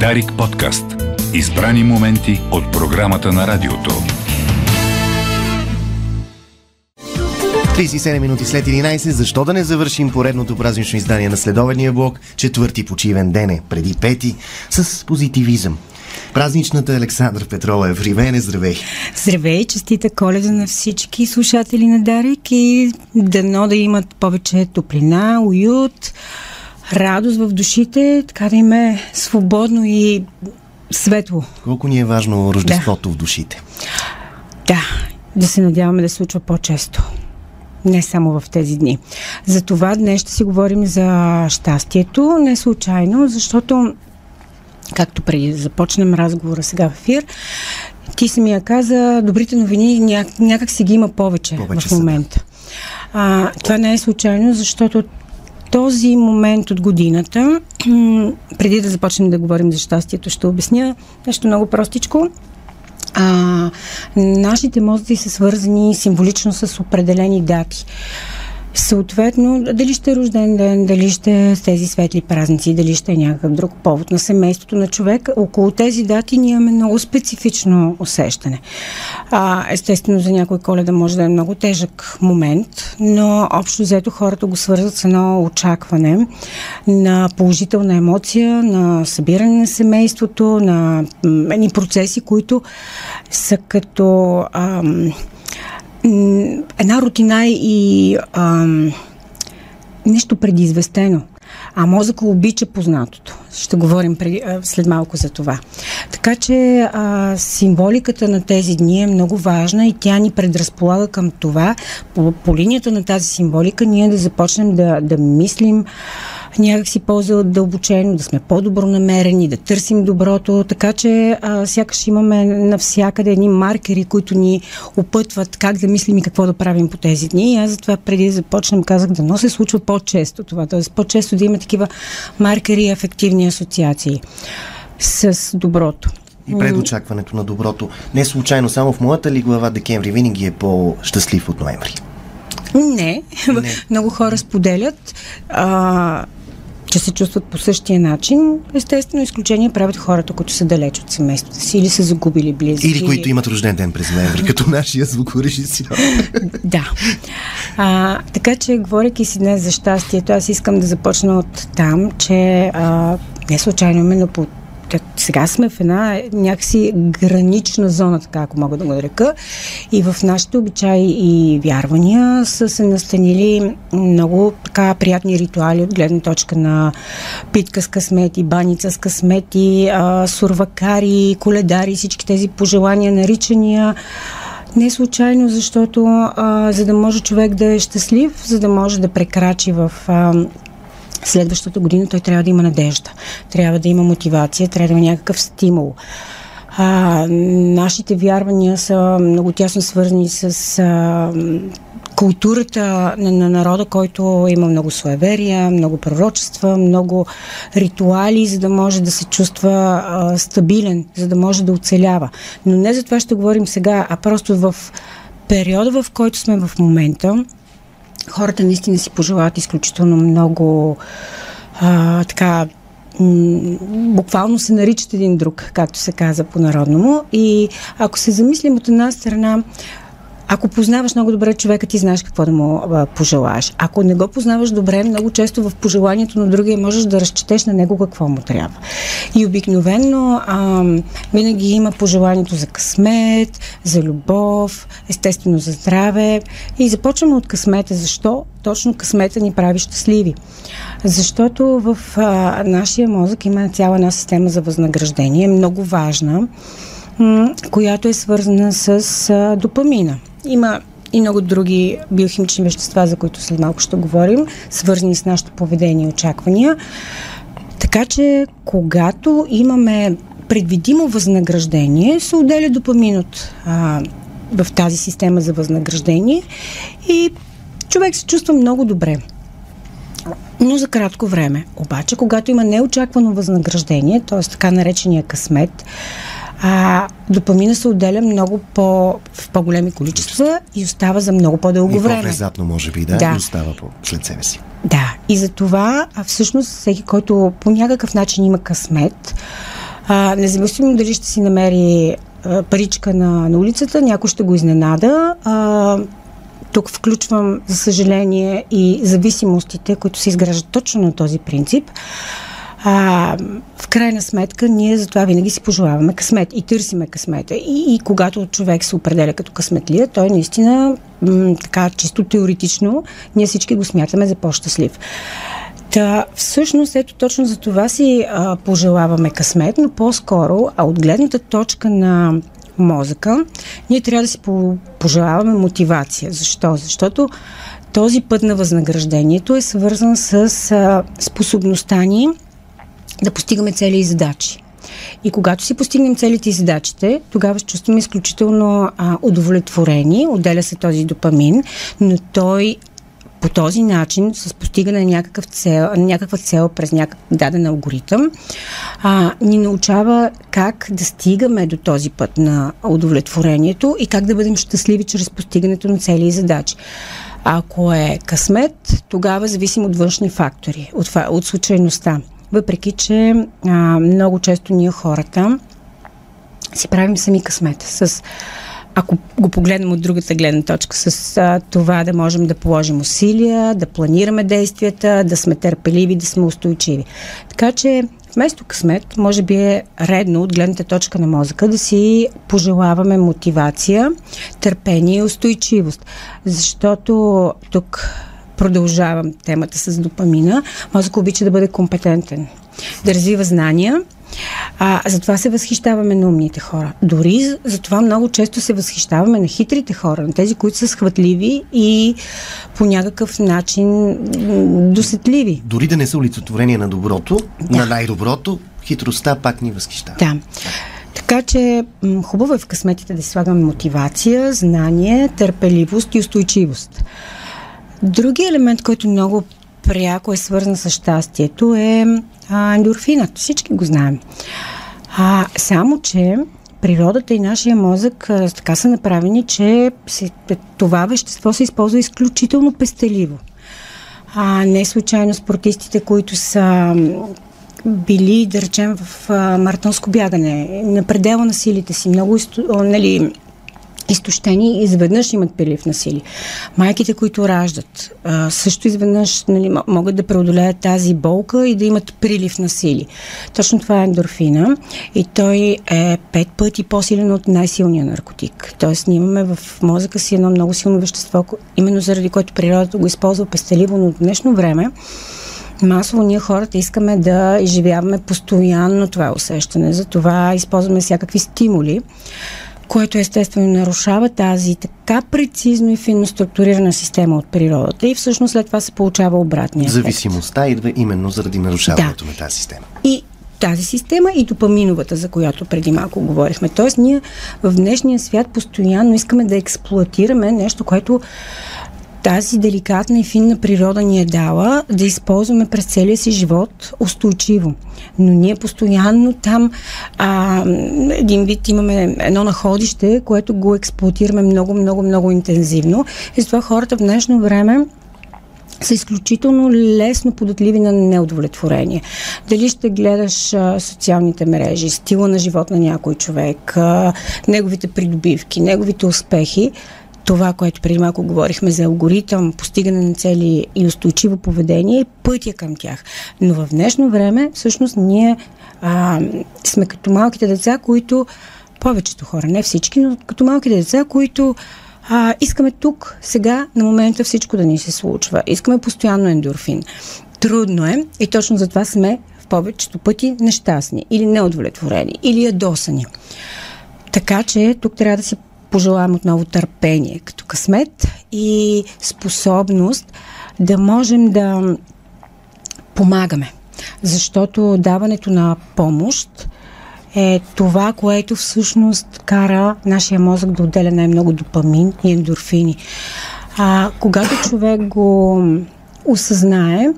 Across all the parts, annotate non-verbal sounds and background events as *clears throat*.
Дарик подкаст. Избрани моменти от програмата на радиото. 37 минути след 11. Защо да не завършим поредното празнично издание на следовения блок? Четвърти почивен ден е, преди пети, с позитивизъм. Празничната Александър Петрова е в Ривене. Здравей! Здравей! Честита коледа на всички слушатели на Дарик и дано да имат повече топлина, уют, радост в душите, така да им е свободно и светло. Колко ни е важно рождеството да. в душите? Да, да се надяваме да се случва по-често. Не само в тези дни. Затова днес ще си говорим за щастието. Не случайно, защото както преди започнем разговора сега в ефир, ти самия каза, добрите новини ня, някак си ги има повече, повече в момента. А, това не е случайно, защото този момент от годината, *clears throat* преди да започнем да говорим за щастието, ще обясня нещо много простичко. А, нашите мозъци са свързани символично с определени дати. Съответно, дали ще е рожден ден, дали ще е тези светли празници, дали ще е някакъв друг повод на семейството на човек, около тези дати ние имаме много специфично усещане. А, естествено, за някой коледа може да е много тежък момент, но общо взето хората го свързват с едно очакване на положителна емоция, на събиране на семейството, на едни процеси, които са като... Ам, една рутина и ам, нещо предизвестено. А мозъка обича познатото. Ще говорим преди, след малко за това. Така че а, символиката на тези дни е много важна и тя ни предразполага към това, по, по линията на тази символика, ние да започнем да, да мислим някакси по-задълбочено, да сме по-добронамерени, да търсим доброто, така че а, сякаш имаме навсякъде едни маркери, които ни опътват как да мислим и какво да правим по тези дни. И аз затова преди да започнем казах да но се случва по-често това, т.е. по-често да има такива маркери и ефективни асоциации с доброто. И предочакването на доброто. Не случайно, само в моята ли глава декември винаги е по-щастлив от ноември? Не. Не. *laughs* Много хора споделят. А, че се чувстват по същия начин. Естествено, изключение правят хората, които са далеч от семейството си или са загубили близки. Или които имат рожден ден през ноември, като нашия звукорежисьор. *laughs* да. А, така че, говоряки си днес за щастието, аз искам да започна от там, че а, не случайно именно по сега сме в една някакси гранична зона, така ако мога да го река. И в нашите обичаи и вярвания са се настанили много така приятни ритуали от гледна точка на питка с късмети, баница с късмети, сурвакари, коледари, всички тези пожелания, наричания. Не случайно, защото а, за да може човек да е щастлив, за да може да прекрачи в а, следващата година той трябва да има надежда, трябва да има мотивация, трябва да има някакъв стимул. А, нашите вярвания са много тясно свързани с а, културата на, на народа, който има много суеверия, много пророчества, много ритуали, за да може да се чувства а, стабилен, за да може да оцелява. Но не за това ще говорим сега, а просто в периода, в който сме в момента, хората наистина си пожелават изключително много а, така буквално се наричат един друг, както се каза по-народному. И ако се замислим от една страна, ако познаваш много добре човека, ти знаеш какво да му а, пожелаеш. Ако не го познаваш добре, много често в пожеланието на другия можеш да разчетеш на него какво му трябва. И обикновенно а, винаги има пожеланието за късмет, за любов, естествено за здраве. И започваме от късмета. Защо? Точно късмета ни прави щастливи. Защото в а, нашия мозък има цяла една система за възнаграждение, много важна, м- която е свързана с а, допамина. Има и много други биохимични вещества, за които след малко ще говорим, свързани с нашето поведение и очаквания. Така че, когато имаме предвидимо възнаграждение, се отделя допамин от, а, в тази система за възнаграждение и човек се чувства много добре. Но за кратко време. Обаче, когато има неочаквано възнаграждение, т.е. така наречения късмет, а, допамина се отделя много по, в по-големи количества и остава за много по-дълго и време. внезапно може би, да, да. и остава по, след себе си. Да, и за това а всъщност всеки, който по някакъв начин има късмет, А, независимо дали ще си намери а, паричка на, на улицата, някой ще го изненада. А, тук включвам, за съжаление, и зависимостите, които се изграждат точно на този принцип. А, в крайна сметка, ние затова винаги си пожелаваме късмет и търсиме късмета. И, и когато човек се определя като късметлия, той наистина, м- така чисто теоретично, ние всички го смятаме за по-щастлив. Та, всъщност, ето точно за това си а, пожелаваме късмет, но по-скоро, а от гледната точка на мозъка, ние трябва да си пожелаваме мотивация. Защо? Защото този път на възнаграждението е свързан с а, способността ни да постигаме цели и задачи. И когато си постигнем целите и задачите, тогава ще чувстваме изключително а, удовлетворени, отделя се този допамин, но той по този начин, с постигане на някакъв цел, някаква цел през някакъв даден алгоритъм, а, ни научава как да стигаме до този път на удовлетворението и как да бъдем щастливи чрез постигането на цели и задачи. Ако е късмет, тогава зависим от външни фактори, от, от случайността. Въпреки, че а, много често ние хората си правим сами късмет с ако го погледнем от другата гледна точка, с а, това да можем да положим усилия, да планираме действията, да сме търпеливи, да сме устойчиви. Така че вместо късмет, може би е редно от гледната точка на мозъка да си пожелаваме мотивация, търпение и устойчивост. Защото тук продължавам темата с допамина. Мозък обича да бъде компетентен, да развива знания, а, затова се възхищаваме на умните хора. Дори затова много често се възхищаваме на хитрите хора, на тези, които са схватливи и по някакъв начин досетливи. Дори да не са олицетворение на доброто, да. на най-доброто, хитростта пак ни възхищава. Да. Така че хубаво е в късметите да слагаме мотивация, знание, търпеливост и устойчивост. Други елемент, който много пряко е свързан с щастието е ендорфинът. Всички го знаем. А, само, че природата и нашия мозък а, така са направени, че се, това вещество се използва изключително пестеливо. А, не случайно спортистите, които са били, да речем, в а, маратонско бягане, на предела на силите си, много нали, изтощени и изведнъж имат прилив на сили. Майките, които раждат, също изведнъж нали, могат да преодолеят тази болка и да имат прилив на сили. Точно това е ендорфина и той е пет пъти по-силен от най-силния наркотик. Тоест ние имаме в мозъка си едно много силно вещество, именно заради което природата го използва пестеливо, но в днешно време масово ние хората искаме да изживяваме постоянно това усещане. Затова използваме всякакви стимули, което естествено нарушава тази така прецизно и финно структурирана система от природата и всъщност след това се получава обратния Зависимостта идва именно заради нарушаването да. на тази система. И тази система и допаминовата, за която преди малко говорихме. Тоест, ние в днешния свят постоянно искаме да експлуатираме нещо, което тази деликатна и финна природа ни е дала да използваме през целия си живот устойчиво. Но ние постоянно там а, един вид имаме едно находище, което го експлуатираме много, много, много интензивно. И затова хората в днешно време са изключително лесно податливи на неудовлетворение. Дали ще гледаш а, социалните мрежи, стила на живот на някой човек, а, неговите придобивки, неговите успехи, това, което преди малко говорихме за алгоритъм, постигане на цели и устойчиво поведение и пътя към тях. Но в днешно време, всъщност, ние а, сме като малките деца, които повечето хора, не всички, но като малките деца, които а, искаме тук, сега, на момента всичко да ни се случва. Искаме постоянно ендорфин. Трудно е и точно затова сме в повечето пъти нещастни или неудовлетворени, или ядосани. Така че тук трябва да си пожелаем отново търпение като късмет и способност да можем да помагаме. Защото даването на помощ е това, което всъщност кара нашия мозък да отделя най-много допамин и ендорфини. А, когато човек го осъзнае,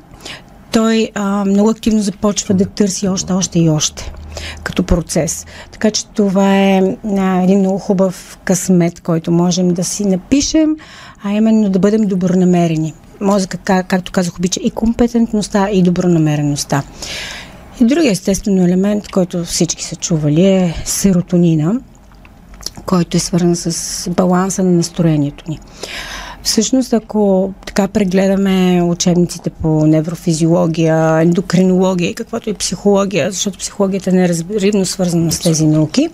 той а, много активно започва да търси още, още и още като процес. Така че това е а, един много хубав късмет, който можем да си напишем, а именно да бъдем добронамерени. Мозъка, как, както казах, обича и компетентността, и добронамереността. И другия естествено елемент, който всички са чували е серотонина, който е свързан с баланса на настроението ни. Всъщност, ако така прегледаме учебниците по неврофизиология, ендокринология и каквото и психология, защото психологията е неразбирно свързана с тези науки,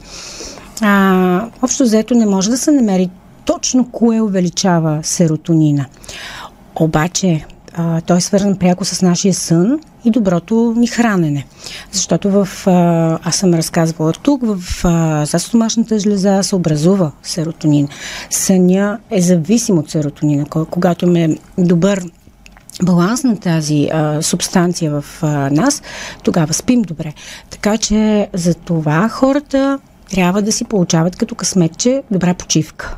а, общо взето не може да се намери точно кое увеличава серотонина. Обаче, а, той е свързан пряко с нашия сън и доброто ни хранене. Защото в, а, аз съм разказвала тук, в застомашната жлеза се образува серотонин. Съня е зависим от серотонина. Когато ме добър баланс на тази а, субстанция в а, нас, тогава спим добре. Така че за това хората трябва да си получават като късметче добра почивка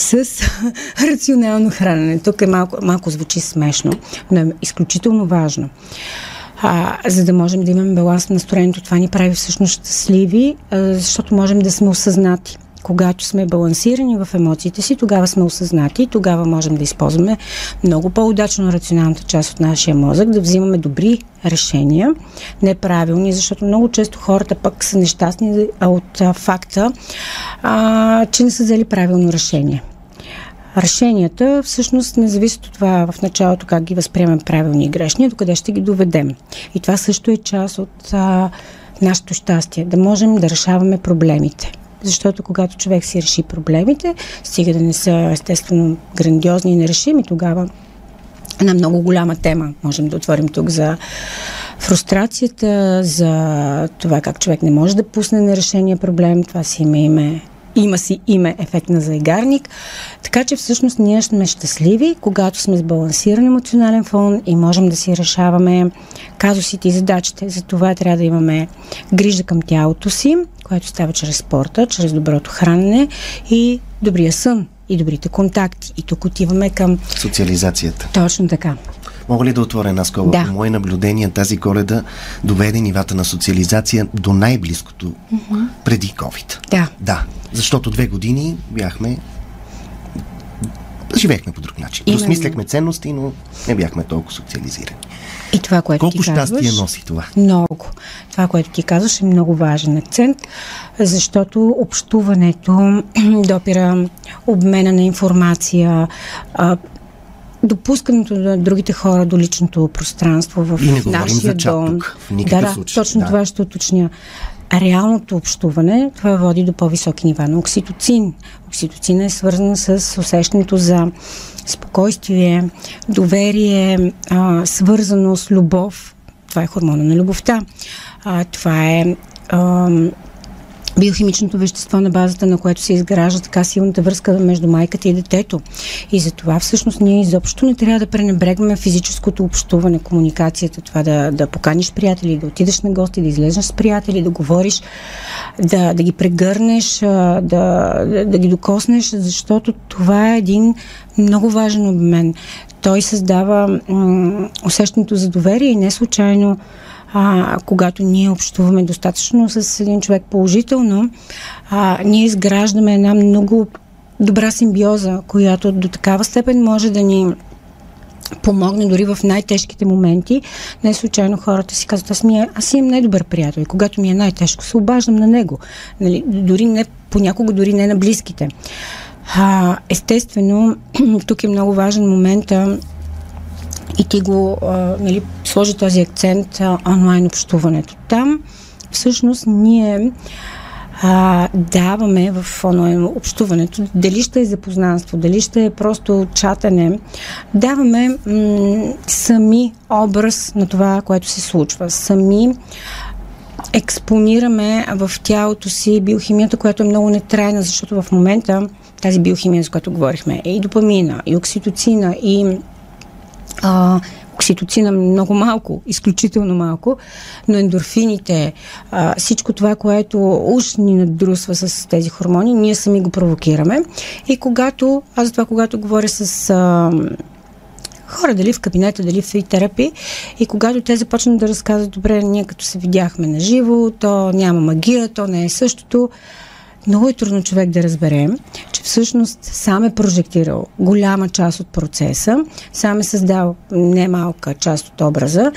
с *laughs* рационално хранене. Тук е малко, малко звучи смешно, но е изключително важно. А, за да можем да имаме баланс на настроението, това ни прави всъщност щастливи, а, защото можем да сме осъзнати. Когато сме балансирани в емоциите си, тогава сме осъзнати и тогава можем да използваме много по-удачно рационалната част от нашия мозък, да взимаме добри решения, неправилни, защото много често хората пък са нещастни от факта, а, че не са взели правилно решение. Решенията всъщност не зависят от това в началото как ги възприемем правилни и грешни, до къде ще ги доведем. И това също е част от а, нашето щастие, да можем да решаваме проблемите. Защото когато човек си реши проблемите, стига да не са естествено грандиозни и нерешими, тогава една много голяма тема можем да отворим тук за фрустрацията, за това как човек не може да пусне нерешения проблем. Това си има име има си име ефект на заегарник. Така че всъщност ние сме щастливи, когато сме с балансиран емоционален фон и можем да си решаваме казусите и задачите. За това трябва да имаме грижа към тялото си, което става чрез спорта, чрез доброто хранене и добрия сън и добрите контакти. И тук отиваме към... Социализацията. Точно така. Мога ли да отворя една скоба? Да. По мое наблюдение тази коледа доведе нивата на социализация до най-близкото mm-hmm. преди COVID. Да. Да. Защото две години бяхме живеехме по друг начин. Именно. Досмисляхме ценности, но не бяхме толкова социализирани. И това, което Колко ти щастие казваш, носи това? Много. Това, което ти казваш е много важен акцент, защото общуването *clears throat* допира обмена на информация, допускането на другите хора до личното пространство в И не нашия за дом. тук, в да, да, случай, точно да. това ще уточня. Реалното общуване, това води до по-високи нива на окситоцин. Окситоцин е свързан с усещането за спокойствие, доверие, а, свързаност, любов. Това е хормона на любовта. А, това е а, биохимичното вещество, на базата на което се изгражда така силната връзка между майката и детето. И за това всъщност ние изобщо не трябва да пренебрегваме физическото общуване, комуникацията, това да, да поканиш приятели, да отидеш на гости, да излезеш с приятели, да говориш, да, да ги прегърнеш, да, да, да ги докоснеш, защото това е един много важен обмен. Той създава м- усещането за доверие и не случайно а, когато ние общуваме достатъчно с един човек положително, а, ние изграждаме една много добра симбиоза, която до такава степен може да ни помогне дори в най-тежките моменти. Не случайно хората си казват, аз, ми, аз имам най-добър приятел и когато ми е най-тежко, се обаждам на него. Нали, дори не, понякога дори не на близките. А, естествено, *clears throat* тук е много важен момент и ти го а, нали, сложи този акцент а, онлайн общуването. Там всъщност ние а, даваме в онлайн общуването, дали ще е запознанство, дали ще е просто чатане, даваме м- сами образ на това, което се случва. Сами експонираме в тялото си биохимията, която е много нетрайна, защото в момента тази биохимия, за която говорихме, е и допамина, и окситоцина, и а, окситоцина много малко, изключително малко, но ендорфините, а, всичко това, което уж ни надрусва с тези хормони, ние сами го провокираме. И когато, аз за това, когато говоря с а, хора, дали в кабинета, дали в терапи, и когато те започнат да разказват, добре, ние като се видяхме на живо, то няма магия, то не е същото, много е трудно човек да разберем, че всъщност сам е прожектирал голяма част от процеса, сам е създал немалка част от образа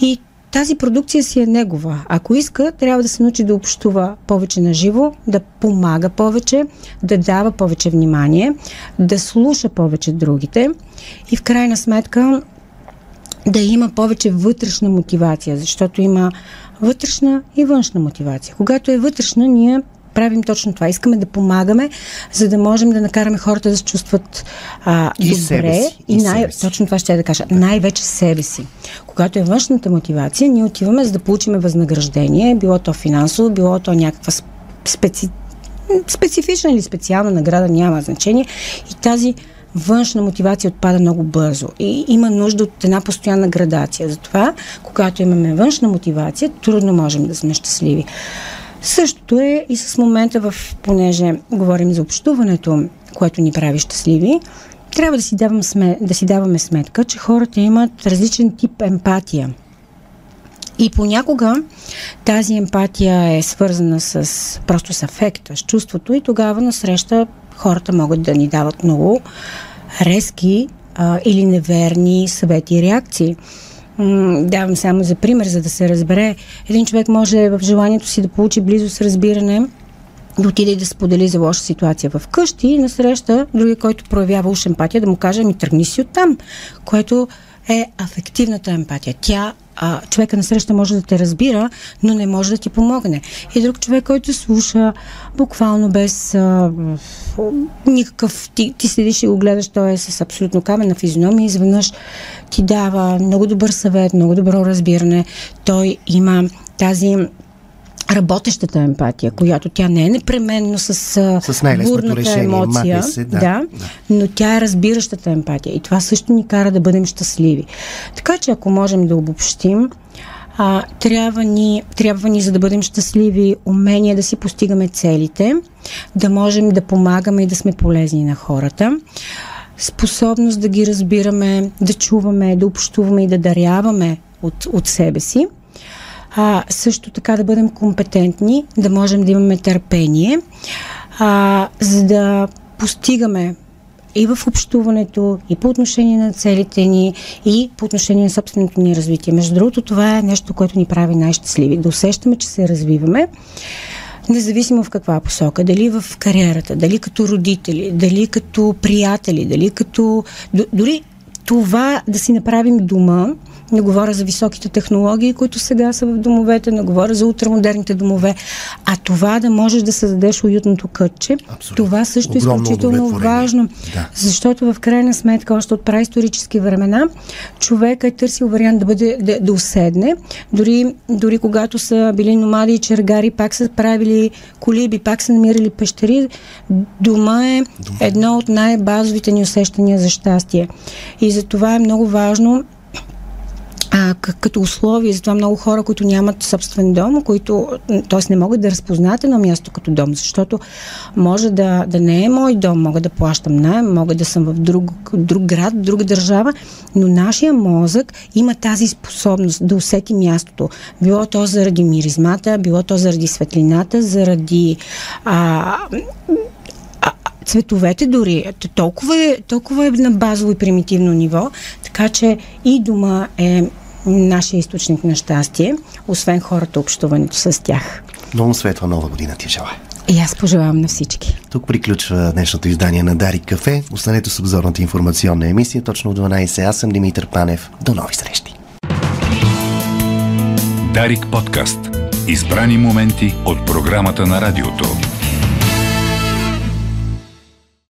и тази продукция си е негова. Ако иска, трябва да се научи да общува повече на живо, да помага повече, да дава повече внимание, да слуша повече другите и в крайна сметка да има повече вътрешна мотивация, защото има вътрешна и външна мотивация. Когато е вътрешна, ние правим точно това. Искаме да помагаме, за да можем да накараме хората да се чувстват а, и добре. Себе си, и, и най- себе си. точно това ще я да кажа. Най-вече себе си. Когато е външната мотивация, ние отиваме за да получим възнаграждение, било то финансово, било то някаква специ... специфична или специална награда, няма значение. И тази външна мотивация отпада много бързо и има нужда от една постоянна градация. Затова, когато имаме външна мотивация, трудно можем да сме щастливи. Същото е и с момента, в, понеже говорим за общуването, което ни прави щастливи, трябва да си, давам сме, да си даваме сметка, че хората имат различен тип емпатия. И понякога тази емпатия е свързана с просто с афекта, с чувството и тогава насреща хората могат да ни дават много резки а, или неверни съвети и реакции. Давам само за пример, за да се разбере. Един човек може в желанието си да получи близост, разбиране, да отиде и да сподели за лоша ситуация в къщи и насреща другия, който проявява уж емпатия, да му каже, ми тръгни си оттам, което е афективната емпатия. Тя, а, човека насреща може да те разбира, но не може да ти помогне. И друг човек, който слуша буквално без а, никакъв... Ти, ти седиш и го гледаш, той е с абсолютно каменна физиономия изведнъж ти дава много добър съвет, много добро разбиране. Той има тази работещата емпатия, която тя не е непременно с, С бурната решение, емоция, се, да, да, да. но тя е разбиращата емпатия и това също ни кара да бъдем щастливи. Така че ако можем да обобщим, а, трябва, ни, трябва ни, за да бъдем щастливи, умение да си постигаме целите, да можем да помагаме и да сме полезни на хората, способност да ги разбираме, да чуваме, да общуваме и да даряваме от, от себе си. А, също така да бъдем компетентни, да можем да имаме търпение, а, за да постигаме и в общуването, и по отношение на целите ни, и по отношение на собственото ни развитие. Между другото, това е нещо, което ни прави най-щастливи. Да усещаме, че се развиваме, независимо в каква посока. Дали в кариерата, дали като родители, дали като приятели, дали като... Дори това да си направим дома, не говоря за високите технологии, които сега са в домовете, не говоря за ултрамодерните домове, а това да можеш да създадеш уютното кътче, Абсолютно. това също е изключително важно, Да. защото в крайна сметка, още от праисторически времена, човек е търсил вариант да, бъде, да, да уседне. Дори, дори когато са били номади и чергари, пак са правили колиби, пак са намирали пещери. Дома е едно от най-базовите ни усещания за щастие. И за това е много важно а, като условие, затова много хора, които нямат собствен дом, които, т.е. не могат да разпознаят едно място като дом, защото може да, да не е мой дом, мога да плащам найем, мога да съм в друг, друг град, друга държава, но нашия мозък има тази способност да усети мястото. Било то заради миризмата, било то заради светлината, заради а, цветовете дори. Толкова е, толкова е на базово и примитивно ниво, така че и дома е нашия източник на щастие, освен хората, общуването с тях. Много светла нова година ти желая. И аз пожелавам на всички. Тук приключва днешното издание на Дарик Кафе. Останете с обзорната информационна емисия точно в 12. Аз съм Димитър Панев. До нови срещи! Дарик подкаст. Избрани моменти от програмата на радиото.